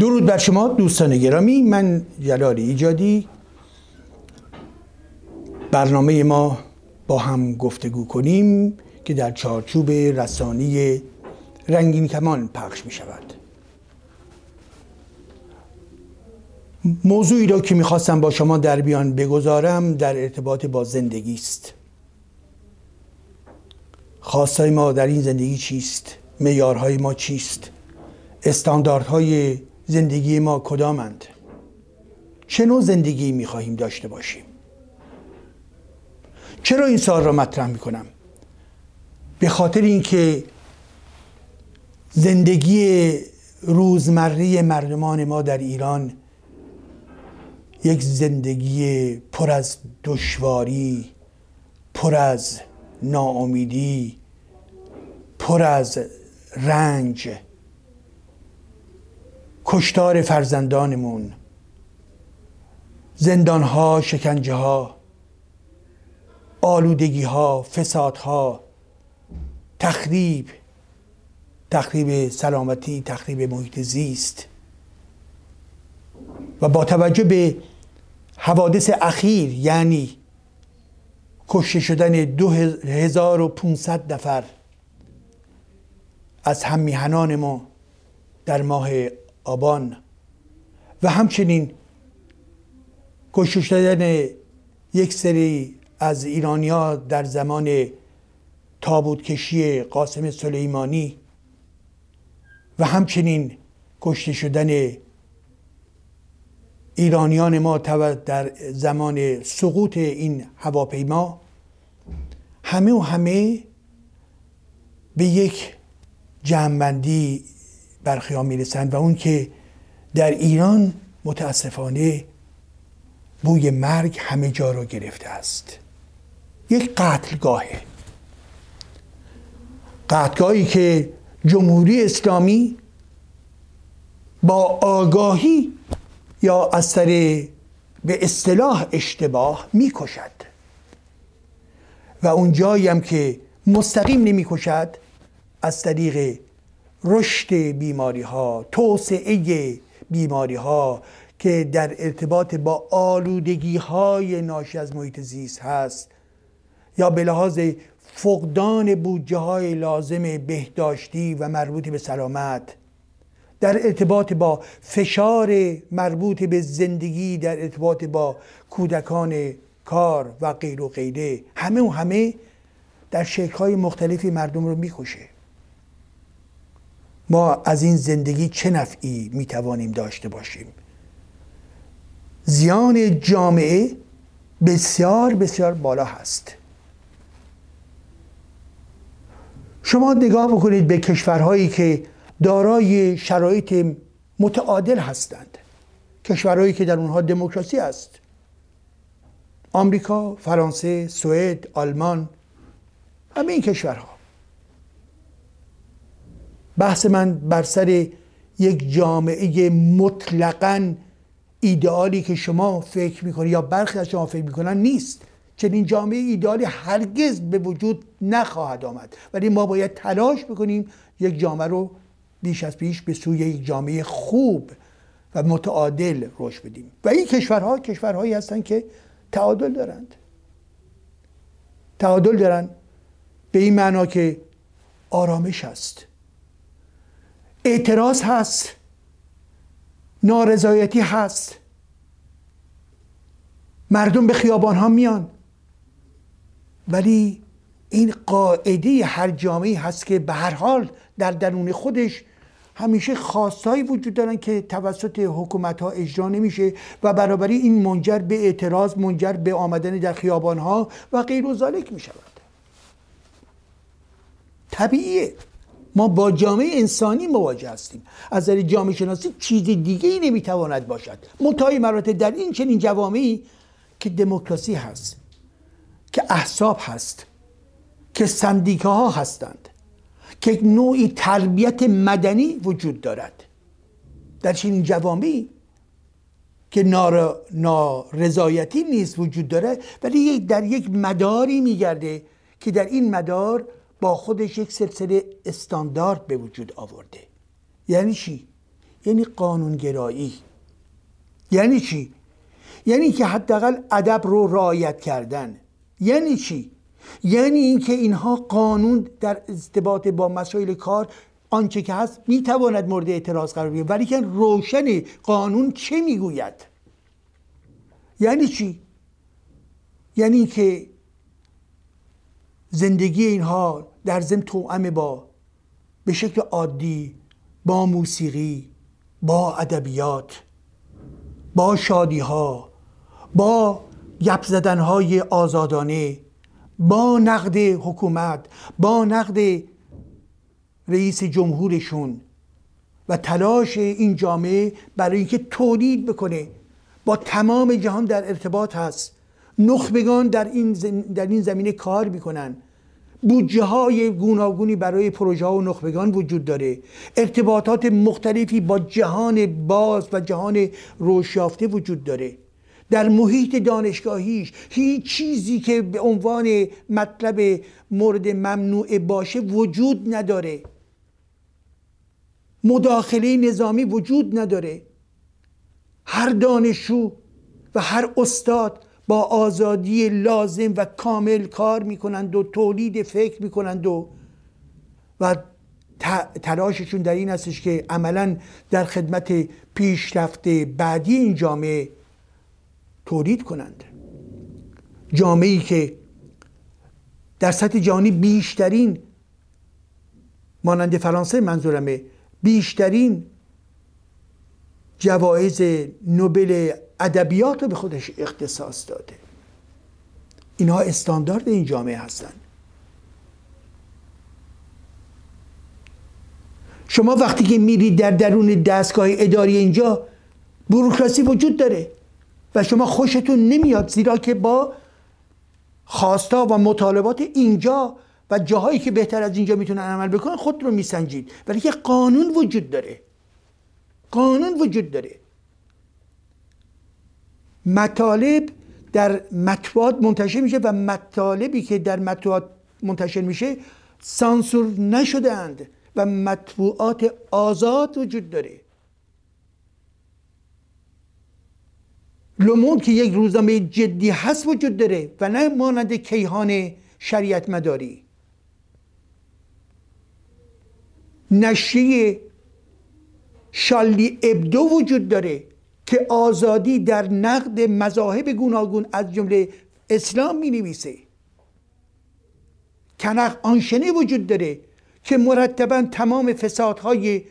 درود بر شما دوستان گرامی من جلال ایجادی. برنامه ما با هم گفتگو کنیم که در چارچوب رسانی رنگین کمان پخش می شود. موضوعی را که می‌خواستم با شما در بیان بگذارم در ارتباط با زندگی است. خواستای ما در این زندگی چیست؟ میارهای ما چیست؟ استانداردهای زندگی ما کدامند؟ چه نوع زندگی می‌خواهیم داشته باشیم؟ چرا این سال را مطرح می‌کنم به خاطر اینکه زندگی روزمره مردمان ما در ایران یک زندگی پر از دشواری پر از ناامیدی پر از رنج کشتار فرزندانمون زندانها شکنجه ها آلودگی ها فساد ها تخریب تخریب سلامتی تخریب محیط زیست. و با توجه به حوادث اخیر یعنی کشته شدن 2500 نفر از هم ما در ماه آبان و همچنین کشته شدن یک سری از ایرانیا در زمان تابوت کشی قاسم سلیمانی و همچنین کشته شدن ایرانیان ما در زمان سقوط این هواپیما همه و همه به یک جمعبندی برخیان می‌رسند و اون که در ایران متاسفانه بوی مرگ همه جا را گرفته است. یک قتلگاهه. قتلگاهی که جمهوری اسلامی با آگاهی یا از به اصطلاح اشتباه می‌کشد. و اون جایی هم که مستقیم نمی‌کشد از طریق رشد بیماری ها توسعه بیماری ها که در ارتباط با آلودگی های ناشی از محیط زیست هست یا به لحاظ فقدان بودجه های لازم بهداشتی و مربوط به سلامت در ارتباط با فشار مربوط به زندگی در ارتباط با کودکان کار و غیر و غیره. همه و همه در های مختلفی مردم رو می‌کشه. ما از این زندگی چه نفعی می‌توانیم داشته باشیم؟ زیان جامعه بسیار بسیار بالا هست. شما نگاه بکنید به کشورهایی که دارای شرایط متعادل هستند. کشورهایی که در اونها دموکراسی است. آمریکا، فرانسه، سوئد، آلمان همه این کشورها. بحث من بر سر یک جامعه مطلقا ایدئالی که شما فکر می‌کنید یا برخی از شما فکر می‌کنن نیست. چنین جامعه ایدئالی هرگز به وجود نخواهد آمد. ولی ما باید تلاش بکنیم یک جامعه رو بیش از پیش به سوی یک جامعه خوب و متعادل رشد بدیم. و این کشورها کشورهایی هستند که تعادل دارند. تعادل دارند به این معنا که آرامش هست اعتراض هست. نارضایتی هست. مردم به خیابان ها میان. ولی این قاعده هر جامعه هست که به هر حال در درون خودش همیشه خواستهایی وجود دارن که توسط حکومت ها اجرا نمیشه و برابری این منجر به اعتراض منجر به آمدن در خیابان ها و غیر و ذالک می شود طبیعیه. ما با جامعه انسانی مواجه هستیم. از نظر جامعه شناسی چیز دیگه ای نمی‌تواند باشد. منتهای مراتب در این چنین جوامعی که دموکراسی هست که احساب هست که سندیکه ها هستند که نوعی تربیت مدنی وجود دارد. در چنین جوامعی که نارضایتی نیست وجود داره ولی در یک مداری میگرده که در این مدار با خودش یک سلسله استاندارد به وجود آورده. یعنی چی؟ یعنی قانونگرایی. یعنی چی؟ یعنی که حداقل ادب رو رعایت کردن. یعنی چی؟ یعنی اینکه اینها قانون در ارتباط با مسائل کار آنچه که هست می‌تواند مورد اعتراض قرار بگیرد. ولی که روشن قانون چه می‌گوید؟ یعنی چی؟ یعنی که زندگی اینها در ضمن توأم با به شکل عادی با موسیقی با ادبیات با شادی ها با گپ زدن های آزادانه با نقد حکومت با نقد رئیس جمهورشون و تلاش این جامعه برای اینکه تولید بکنه. با تمام جهان در ارتباط هست. نخبگان در این, در این زمینه کار می‌کنن. بودجه های گوناگونی برای پروژه ها و نخبگان وجود داره. ارتباطات مختلفی با جهان باز و جهان روشیافته وجود داره. در محیط دانشگاهیش هیچ چیزی که به عنوان مطلب مورد ممنوع باشه وجود نداره. مداخله نظامی وجود نداره. هر دانشجو و هر استاد با آزادی لازم و کامل کار می‌کنند و تولید فکر می‌کنند و و تلاششون در این هستش که عملا در خدمت پیشرفت بعدی این جامعه تولید کنند. جامعه ای که در سطح جهانی بیشترین مانند فرانسه منظورمه بیشترین جوایز نوبل ادبیات رو به خودش اختصاص داده. اینها استاندارد این جامعه هستند شما وقتی که میرید در درون دستگاه اداری اینجا بروکراسی وجود داره و شما خوشتون نمیاد زیرا که با خواستا و مطالبات اینجا و جاهایی که بهتر از اینجا می‌تونن عمل بکنن خود رو میسنجید. ولی که قانون وجود داره. قانون وجود داره. مطالب در مطبوعات منتشر میشه و مطالبی که در مطبوعات منتشر میشه سانسور نشدهاند و مطبوعات آزاد وجود داره. لومون که یک روزنامه جدی هست وجود داره و نه مانند کیهان شریعت مداری. نشریه شالی ابدو وجود داره. که آزادی در نقد مذاهب گوناگون از جمله اسلام می نویسه کنق آنشنه وجود داره که مرتبا تمام فسادهای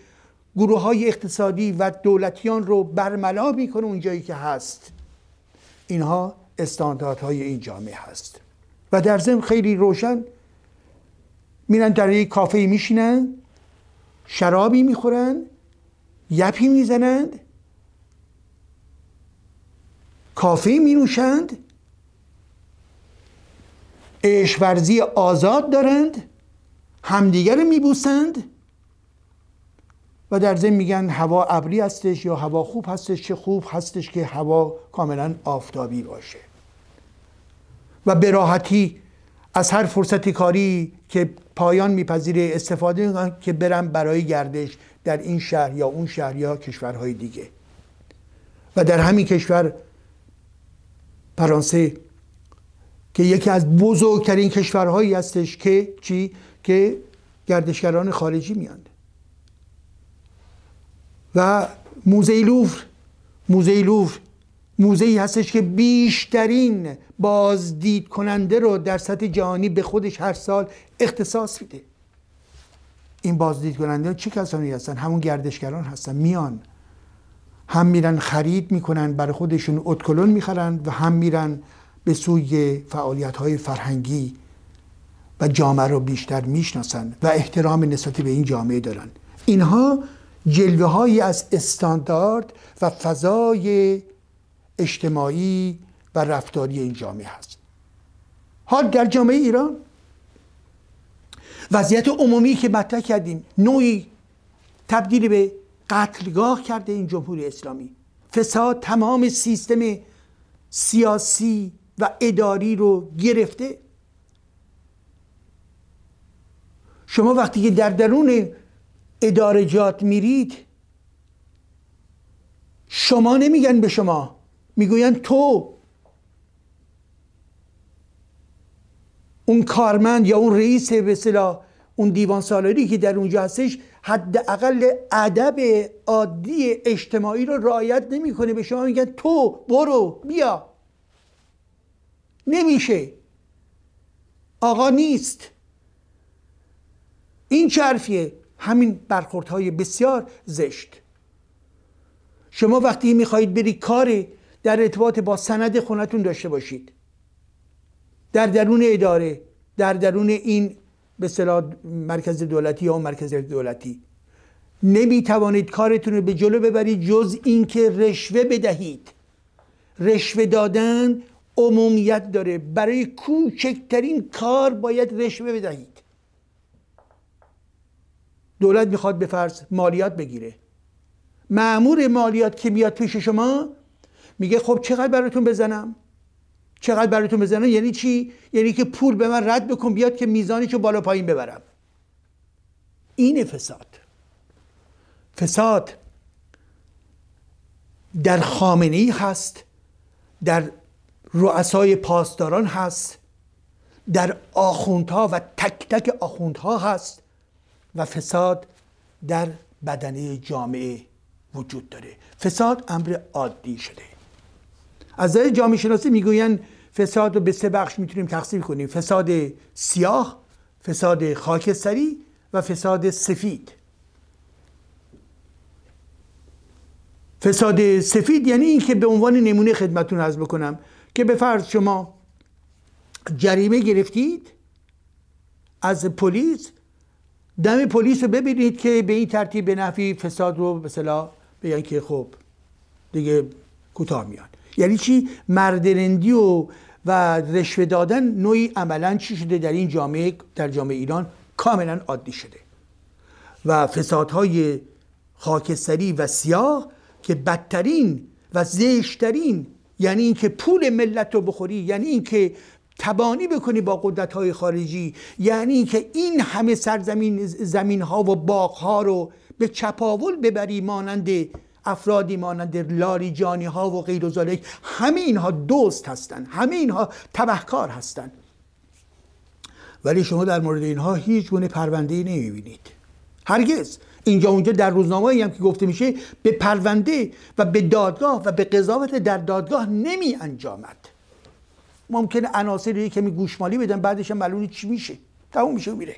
گروه های اقتصادی و دولتیان رو برملا می‌کنه اونجایی که هست. اینها استانداردهای این جامعه هست. و در ضمن خیلی روشن میرن در یک کافه میشینن شرابی می‌خورن یپی می‌زنند کافه می نوشند اشورزی آزاد دارند؟ همدیگر رو میبوسند؟ و در ضمن میگن هوا ابری هستش یا هوا خوب هستش چه خوب هستش که هوا کاملا آفتابی باشه. و به راحتی از هر فرصت کاری که پایان میپذیره استفاده می‌کنن که برم برای گردش در این شهر یا اون شهر یا کشورهای دیگه. و در همین کشور فرانسه که یکی از بزرگترین کشورهایی هستش که چی؟ که گردشگران خارجی میاند. و موزه لوور موزه لوور موزه ای هستش که بیشترین بازدید کننده رو در سطح جهانی به خودش هر سال اختصاص میده. این بازدید کننده چه کسانی هستن؟ همون گردشگران هستن میان. هم میرن خرید می‌کنن برای خودشون اتکلون می‌خرن و هم میرن به سوی فعالیت های فرهنگی و جامعه رو بیشتر می‌شناسن و احترام نسبت به این جامعه دارن. اینها جلوه هایی از استاندارد و فضای اجتماعی و رفتاری این جامعه هست. حال در جامعه ایران وضعیت عمومی که مطرح کردیم نوعی تبدیل به قتلگاه کرده این جمهوری اسلامی. فساد تمام سیستم سیاسی و اداری رو گرفته. شما وقتی که در درون ادارجات میرید شما نمیگن به شما می‌گوین تو اون کارمند یا اون رئیس به اون دیوان سالاری که در اونجا هستش حداقل ادب عادی اجتماعی رو رعایت نمی‌کنه. به شما میگن تو برو بیا. نمیشه. آقا نیست. این چرفیه همین برخوردهای بسیار زشت. شما وقتی می‌خواهید بری کاری در ارتباط با سند خونتون داشته باشید. در درون اداره در درون این به صلاح مرکز دولتی یا مرکز دولتی. نمی توانید کارتون رو به جلو ببرید جز اینکه رشوه بدهید. رشوه دادن عمومیت داره. برای کوچکترین کار باید رشوه بدهید. دولت می‌خواد به فرض مالیات بگیره. معمور مالیات که میاد پیش شما میگه خب چقدر براتون بزنم؟ چقدر براتون بزنم یعنی چی؟ یعنی که پول به من رد بکن بیاد که میزانیشو بالا پایین ببرم. این فساد. فساد در خامنه ای هست در رؤسای پاسداران هست در آخوندها و تک تک آخوندها هست و فساد در بدنه جامعه وجود داره. فساد امر عادی شده. از نظر جامعه شناسی می‌گوین فساد رو به سه بخش می‌تونیم تقسیم کنیم. فساد سیاه فساد خاکستری و فساد سفید. فساد سفید یعنی اینکه به عنوان نمونه خدمتون عرض بکنم که به فرض شما جریمه گرفتید از پلیس دم پلیس رو ببینید که به این ترتیب به نفی فساد رو مثلا بگن که خب دیگه کوتاه میاد. یعنی چی؟ مردرندی و و رشوه دادن نوعی عملا چی شده؟ در این جامعه در جامعه ایران کاملا عادی شده. و فسادهای خاکستری و سیاه که بدترین و زشترین یعنی اینکه پول ملت رو بخوری یعنی اینکه تبانی بکنی با قدرت های خارجی یعنی اینکه این همه سرزمین زمین ها و باغ ها رو به چپاول ببری مانند افرادی مانند لاریجانی ها و غیر و همه اینها دوست هستند همه اینها تبهکار هستند. ولی شما در مورد اینها هیچ گونه پرونده ای نمی‌بینید. هرگز. اینجا اونجا در روزنامه هم که گفته میشه به پرونده و به دادگاه و به قضاوت در دادگاه نمی انجامد ممکنه عناصری که می گوشمالی بدن بعدش هم معلومه چی میشه. تموم میشه و میره.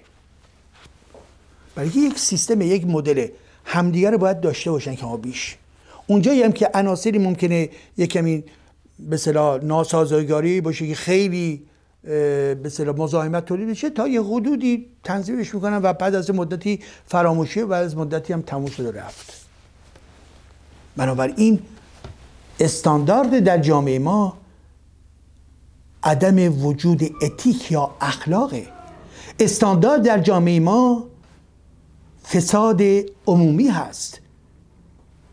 برای یک سیستم یک مدل همدیگه رو باید داشته باشن که ما بیش. اونجایی هم که عناصری ممکنه یک کمی به ناسازگاری باشه که خیلی به اصطلاح مزاحمت تولید بشه تا یه حدودی تنظیمش می‌کنن و بعد از مدتی فراموشی و از مدتی هم تموم شده رفت. بنابراین استاندارد در جامعه ما عدم وجود اتیک یا اخلاقه. استاندارد در جامعه ما فساد عمومی هست.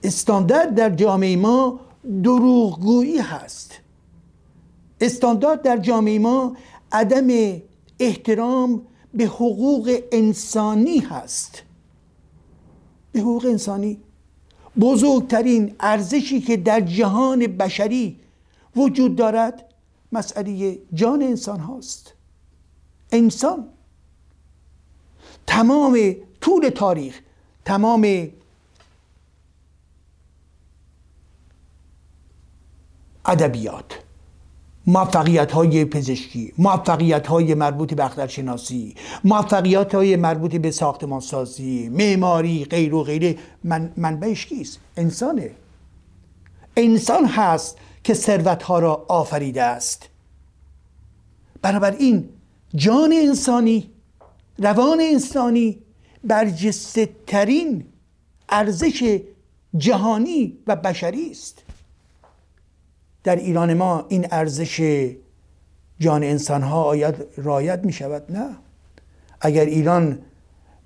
استاندارد در جامعه ما دروغگویی هست. استاندارد در جامعه ما عدم احترام به حقوق انسانی هست. به حقوق انسانی. بزرگترین ارزشی که در جهان بشری وجود دارد مسئله جان انسان هاست. انسان. تمام طول تاریخ تمام ادبیات موفقیت های پزشکی موفقیت های مربوط به اخترشناسی موفقیت های مربوط به ساختمان سازی معماری غیر و غیره. من منبعش کیست انسانه. انسان هست که ثروت ها را آفریده است. بنابراین جان انسانی روان انسانی برجسته ترین ارزش جهانی و بشری است. در ایران ما این ارزش جان انسان ها آید رایت می شود نه. اگر ایران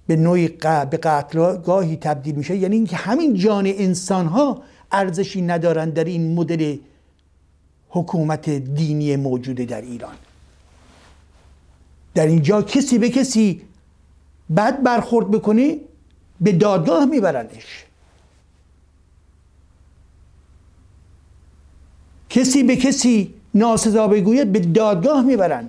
به نوعی به قتلگاهی تبدیل میشه یعنی اینکه همین جان انسان ها ارزشی ندارند در این مدل حکومت دینی موجوده در ایران. در اینجا کسی به کسی بد برخورد بکنه به دادگاه میبرنش. کسی به کسی ناسزا بگوید به دادگاه می‌برن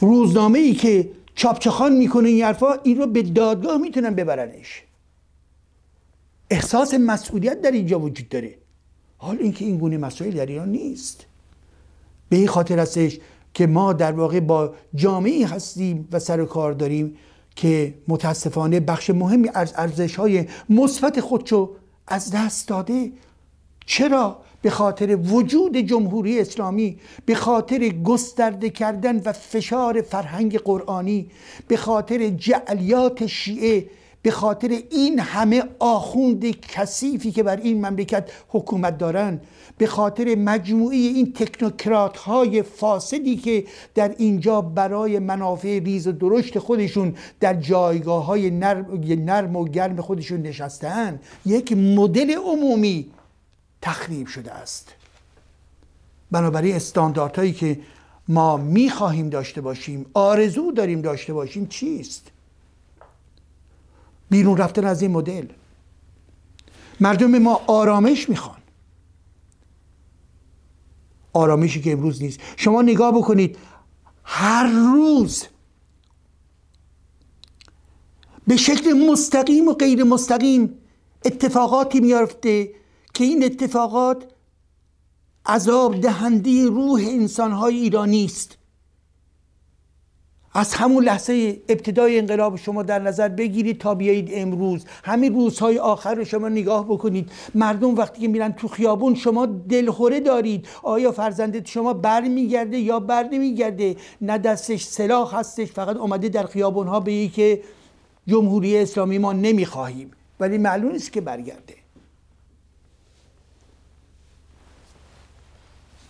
روزنامه ای که چاپچخان می‌کنه این حرفا این رو به دادگاه می‌تونن ببرنش. احساس مسئولیت در اینجا وجود داره. حال اینکه این گونه مسائل در ایران نیست. به این خاطر هستش که ما در واقع با جامعه هستیم و سر کار داریم که متاسفانه بخش مهمی از ارزش های مثبت خودشو از دست داده. چرا؟ به خاطر وجود جمهوری اسلامی به خاطر گسترده کردن و فشار فرهنگ قرآنی به خاطر جعلیات شیعه به خاطر این همه آخوند کثیفی که بر این مملکت حکومت دارن به خاطر مجموعه این تکنوکرات های فاسدی که در اینجا برای منافع ریز و درشت خودشون در جایگاه های نرم و گرم خودشون نشستن یک مدل عمومی تخریب شده است. بنابراین استانداردهایی که ما می‌خواهیم داشته باشیم آرزو داریم داشته باشیم چیست؟ بیرون رفتن از این مدل. مردم ما آرامش می‌خوان. آرامشی که امروز نیست. شما نگاه بکنید هر روز به شکل مستقیم و غیر مستقیم اتفاقاتی میافته که این اتفاقات عذاب دهنده روح انسانهای ایرانی است. از همون لحظه ابتدای انقلاب شما در نظر بگیرید تا بیایید امروز. همین روزهای آخر رو شما نگاه بکنید. مردم وقتی که میرن تو خیابون شما دلخوره دارید. آیا فرزندت شما بر میگرده یا بر نمیگرده نه دستش سلاح هستش فقط اومده در خیابون ها به که جمهوری اسلامی ما نمی‌خواهیم. ولی معلوم است که برگرده.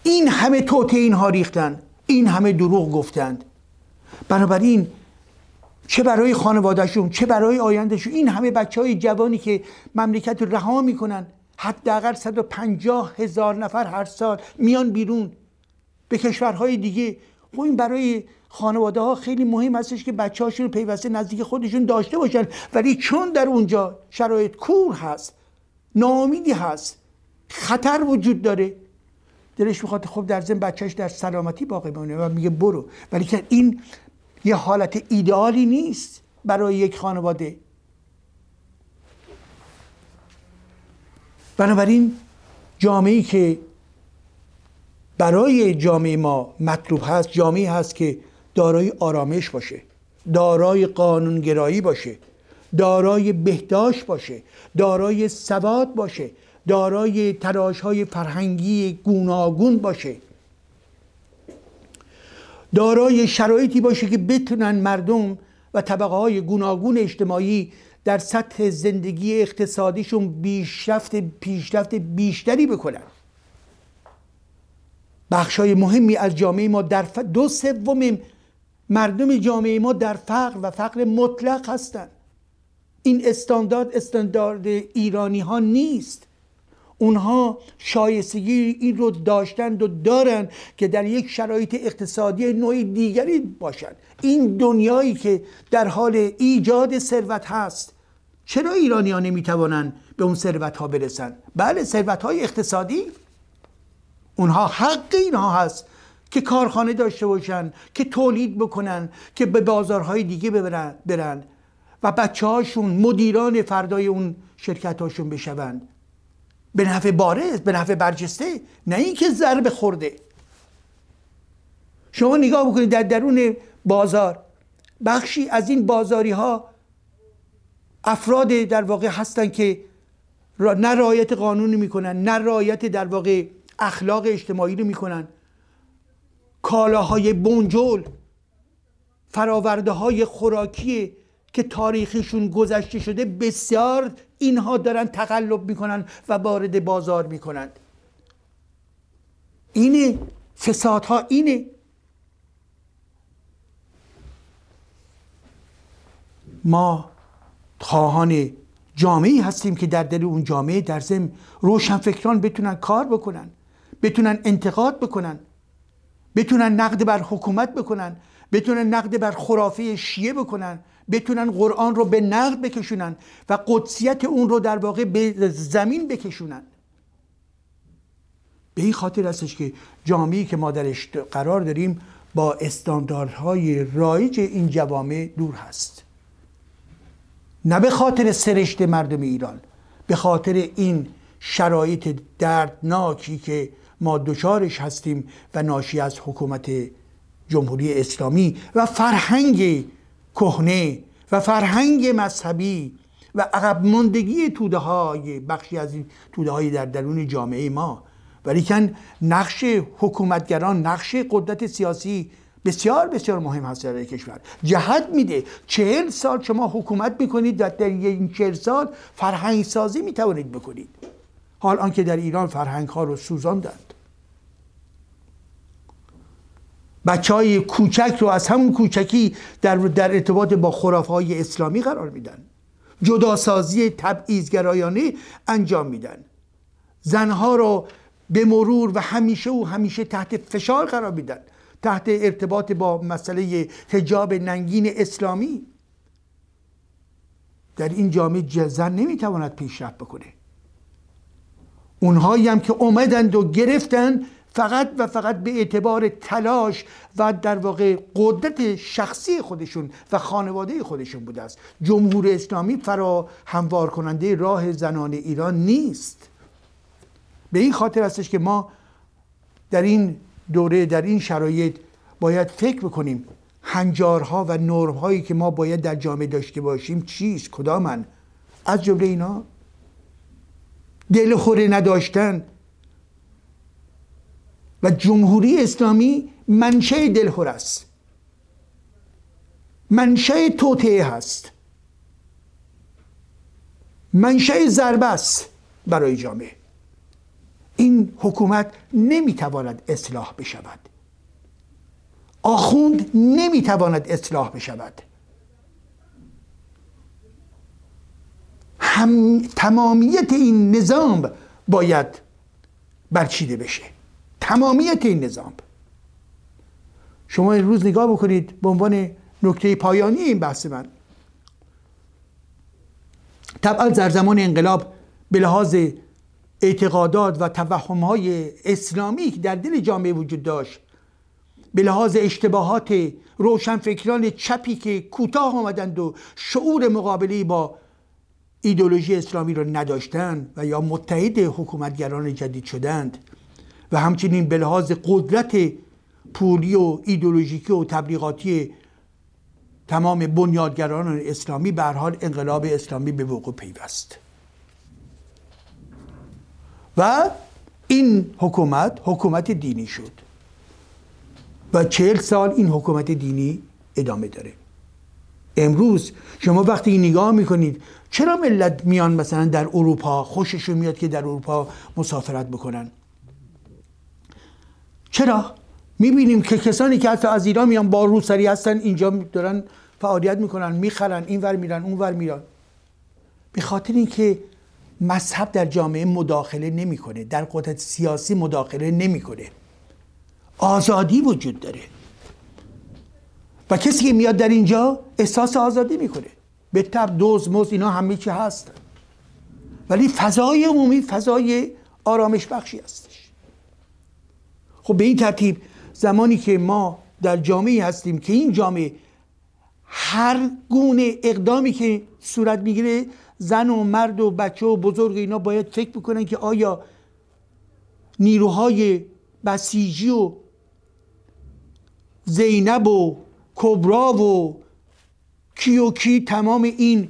این همه توته اینها ریختن. این همه دروغ گفتند. بنابراین چه برای خانوادهشون چه برای آیندهشون این همه بچه های جوانی که مملکت رو رها می‌کنن حداقل 150 هزار نفر هر سال میان بیرون به کشورهای دیگه. خب این برای خانواده ها خیلی مهم هستش که بچه هاشون رو پیوسته نزدیک خودشون داشته باشن. ولی چون در اونجا شرایط کور هست ناامیدی هست خطر وجود داره دلش می‌خواد خب در زن بچهش در سلامتی باقی بمونه و میگه برو. ولی که این یه حالت ایدئالی نیست برای یک خانواده. بنابراین جامعه که برای جامعه ما مطلوب هست جامعه هست که دارای آرامش باشه دارای قانونگرایی باشه دارای بهداشت باشه دارای سواد باشه دارای تراش های فرهنگی گوناگون باشه. دارای شرایطی باشه که بتونن مردم و طبقه های گوناگون اجتماعی در سطح زندگی اقتصادیشون پیشرفت پیشرفت بیشتری بکنن. بخش های مهمی از جامعه ما در ف... دو سوم مردم جامعه ما در فقر و فقر مطلق هستند این استاندارد استاندارد ایرانی ها نیست. اونها شایستگی این رو داشتند و دارند که در یک شرایط اقتصادی نوع دیگری باشند. این دنیایی که در حال ایجاد ثروت هست چرا ایرانی ها نمی‌توانند به اون ثروت ها برسن بله ثروت های اقتصادی. اونها حق اینها هست که کارخانه داشته باشن که تولید بکنن که به بازارهای دیگه ببرن برن و بچه هاشون مدیران فردای اون شرکت هاشون بشوند. به نفع بارز به نفع برجسته نه اینکه ضربه خورده. شما نگاه بکنید در درون بازار بخشی از این بازاری ها افراد در واقع هستن که نه رعایت قانون می‌کنن نه رعایت در واقع اخلاق اجتماعی رو می‌کنن. کالاهای بنجل فراورده های خوراکی که تاریخشون گذشته شده بسیار اینها دارن تقلب می‌کنن و وارد بازار می‌کنند. اینه فسادها اینه. ما خواهان جامعه هستیم که در دل اون جامعه در روشن روشنفکران بتونن کار بکنن بتونن انتقاد بکنن بتونن نقد بر حکومت بکنن بتونن نقد بر خرافه شیعه بکنن. بتونن قرآن رو به نقد بکشونن و قدسیت اون رو در واقع به زمین بکشونن. به این خاطر هستش که جامعی که ما درش قرار داریم با استانداردهای رایج این جوامع دور هست. نه به خاطر سرشت مردم ایران به خاطر این شرایط دردناکی که ما دچارش هستیم و ناشی از حکومت جمهوری اسلامی و فرهنگ کهنه و فرهنگ مذهبی و عقب ماندگی توده های بخشی از این توده های در درون جامعه ما. ولیکن نقش حکومتگران نقش قدرت سیاسی بسیار بسیار مهم هست در کشور. جهت میده. چهل سال شما حکومت می‌کنید و در این چهل سال فرهنگ سازی می‌توانید بکنید. حال آنکه در ایران فرهنگ ها رو سوزاندند بچه های کوچک رو از همون کوچکی در, در ارتباط با خرافه های اسلامی قرار میدن. جداسازی تبعیضگرایانه انجام میدن. زنها رو به مرور و همیشه و همیشه تحت فشار قرار میدن. تحت ارتباط با مسئله حجاب ننگین اسلامی. در این جامعه زن نمی‌تواند پیشرفت بکنه. اونهایی هم که اومدند و گرفتن فقط و فقط به اعتبار تلاش و در واقع قدرت شخصی خودشون و خانواده خودشون بوده است. جمهور اسلامی فرا هموار کننده راه زنان ایران نیست. به این خاطر هستش که ما در این دوره در این شرایط باید فکر بکنیم هنجارها و نرمهایی که ما باید در جامعه داشته باشیم چیست؟ کدامن؟ از جمله اینا؟ دل خوره نداشتن. و جمهوری اسلامی منشه دلخور است. منشه توطعه هست. منشه ضربه است برای جامعه. این حکومت نمی‌تواند اصلاح بشود. آخوند نمی‌تواند اصلاح بشود. هم تمامیت این نظام باید برچیده بشه. تمامیت این نظام. شما روز نگاه بکنید به عنوان نکته پایانی این بحث من. طبعا در زمان انقلاب به لحاظ اعتقادات و توهم های اسلامی در دل جامعه وجود داشت به لحاظ اشتباهات روشنفکران چپی که کوتاه آمدند و شعور مقابلی با ایدولوژی اسلامی را نداشتند و یا متحد حکومتگران جدید شدند و همچنین به لحاظ قدرت پولی و ایدولوژیکی و تبلیغاتی تمام بنیادگران اسلامی به حال انقلاب اسلامی به وقوع پیوست. و این حکومت حکومت دینی شد. و چهل سال این حکومت دینی ادامه داره. امروز شما وقتی نگاه می‌کنید چرا ملت میان مثلا در اروپا خوششون میاد که در اروپا مسافرت بکنن؟ چرا؟ می‌بینیم که کسانی که حتی از ایران میان با روسری هستن اینجا دارن فعالیت می‌کنن می‌خرن این ور میرن اون ور میرن. به خاطر اینکه مذهب در جامعه مداخله نمی‌کنه در قدرت سیاسی مداخله نمی‌کنه. آزادی وجود داره. و کسی که میاد در اینجا احساس آزادی می‌کنه. به تب دوز موز اینا همه چی هست. ولی فضای عمومی فضای آرامش بخشی هستش خب به این ترتیب زمانی که ما در جامعه هستیم که این جامعه هر گونه اقدامی که صورت می‌گیره زن و مرد و بچه و بزرگ اینا باید فکر بکنن که آیا نیروهای بسیجی و زینب و کبرا و کی و کی تمام این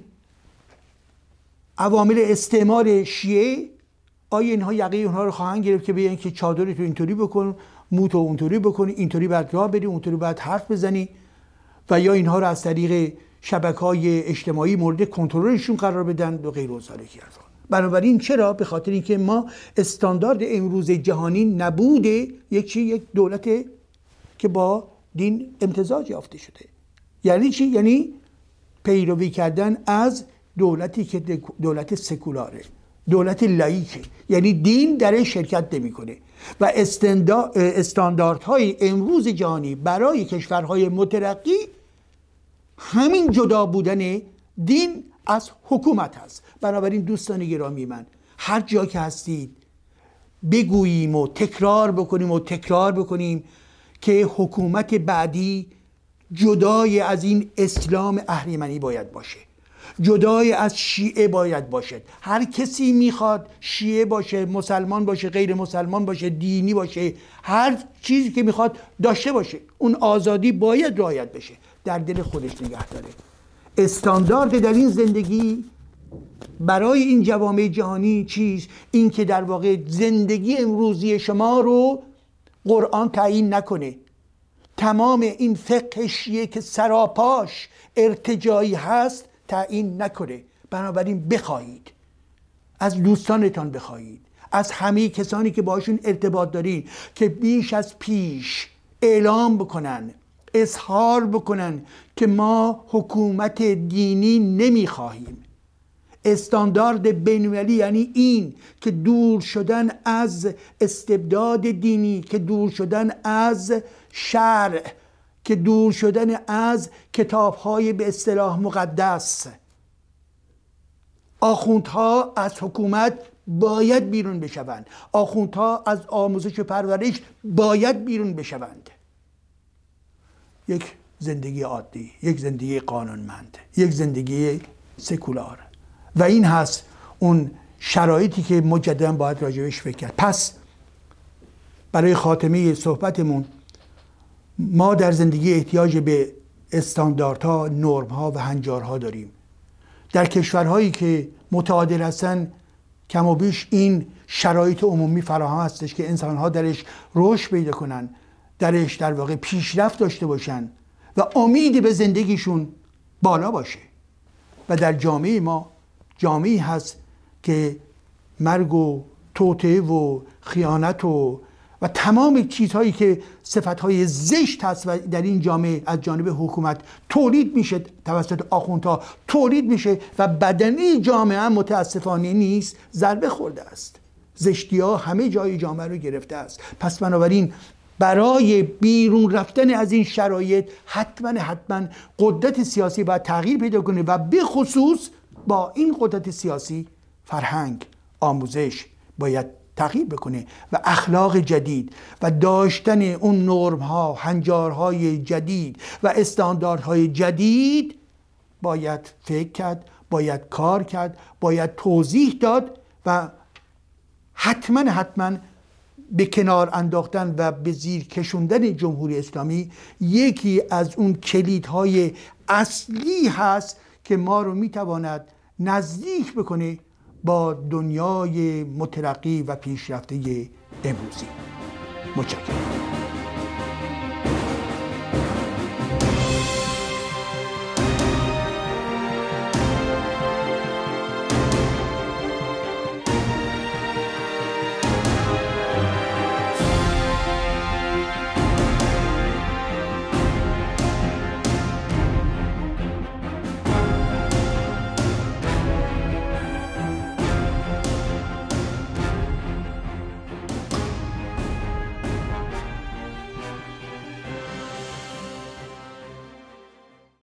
عوامل استعمار شیعه آیا اینها یقه اونها رو خواهند گرفت که بیان که چادری تو اینطوری بکن موتو اونطوری بکنی اینطوری بعد راه بری اونطوری بعد حرف بزنی؟ و یا اینها رو از طریق شبکه های اجتماعی مورد کنترلشون قرار بدن؟ و غیر و بنابراین چرا؟ به خاطر اینکه ما استاندارد امروز جهانی نبوده یک چی؟ یک دولت که با دین امتزاج یافته شده. یعنی چی؟ یعنی پیروی کردن از دولتی که دولت سکولاره. دولت لایکه. یعنی دین در شرکت نمی‌کنه. و استانداردهای امروز جهانی برای کشورهای مترقی همین جدا بودن دین از حکومت هست. بنابراین دوستان گرامی من هر جا که هستید بگوییم و تکرار بکنیم و تکرار بکنیم که حکومت بعدی جدای از این اسلام اهریمنی باید باشه. جدای از شیعه باید باشد. هر کسی می‌خواد شیعه باشه مسلمان باشه غیر مسلمان باشه دینی باشه هر چیزی که می‌خواد داشته باشه اون آزادی باید رعایت بشه. در دل خودش نگه داره. استاندارد در این زندگی برای این جوامع جهانی چیز؟ این که در واقع زندگی امروزی شما رو قرآن تعیین نکنه. تمام این فقه شیعه که سراپاش ارتجایی هست تعیین نکنه. بنابراین بخواهید. از دوستانتان بخواهید. از همه کسانی که باشون ارتباط دارید که بیش از پیش اعلام بکنن اظهار بکنن که ما حکومت دینی نمی‌خواهیم. استاندارد بینالمللی یعنی این که دور شدن از استبداد دینی که دور شدن از شرع. که دور شدن از کتابهای به اصطلاح مقدس. آخوندها از حکومت باید بیرون بشوند. آخوندها از آموزش و پرورش باید بیرون بشوند. یک زندگی عادی یک زندگی قانونمند یک زندگی سکولار. و این هست اون شرایطی که مجددا باید راجبش فکر کرد. پس برای خاتمه صحبتمون ما در زندگی احتیاج به استانداردها، نرمها و هنجارها داریم. در کشورهایی که متعادل هستن کم و بیش این شرایط عمومی فراهم هستش که انسانها درش رشد پیدا کنن درش در واقع پیشرفت داشته باشن و امید به زندگیشون بالا باشه. و در جامعه ما جامعه هست که مرگ و توته و خیانت و و تمام چیزهایی که صفتهای زشت هست و در این جامعه از جانب حکومت تولید میشه توسط آخوندها تولید میشه و بدنی جامعه هم متاسفانه نیست ضربه خورده است. زشتی ها همه جای جامعه رو گرفته است. پس بنابراین برای بیرون رفتن از این شرایط حتما حتما قدرت سیاسی باید تغییر پیدا کنه و به خصوص با این قدرت سیاسی فرهنگ آموزش باید تغییر بکنه و اخلاق جدید و داشتن اون نرم ها هنجارهای جدید و استانداردهای جدید باید فکر کرد باید کار کرد باید توضیح داد و حتما حتما به کنار انداختن و به زیر کشوندن جمهوری اسلامی یکی از اون کلیدهای اصلی هست که ما رو می‌تواند نزدیک بکنه با دنیای مترقی و پیشرفته امروزی. متشکرم.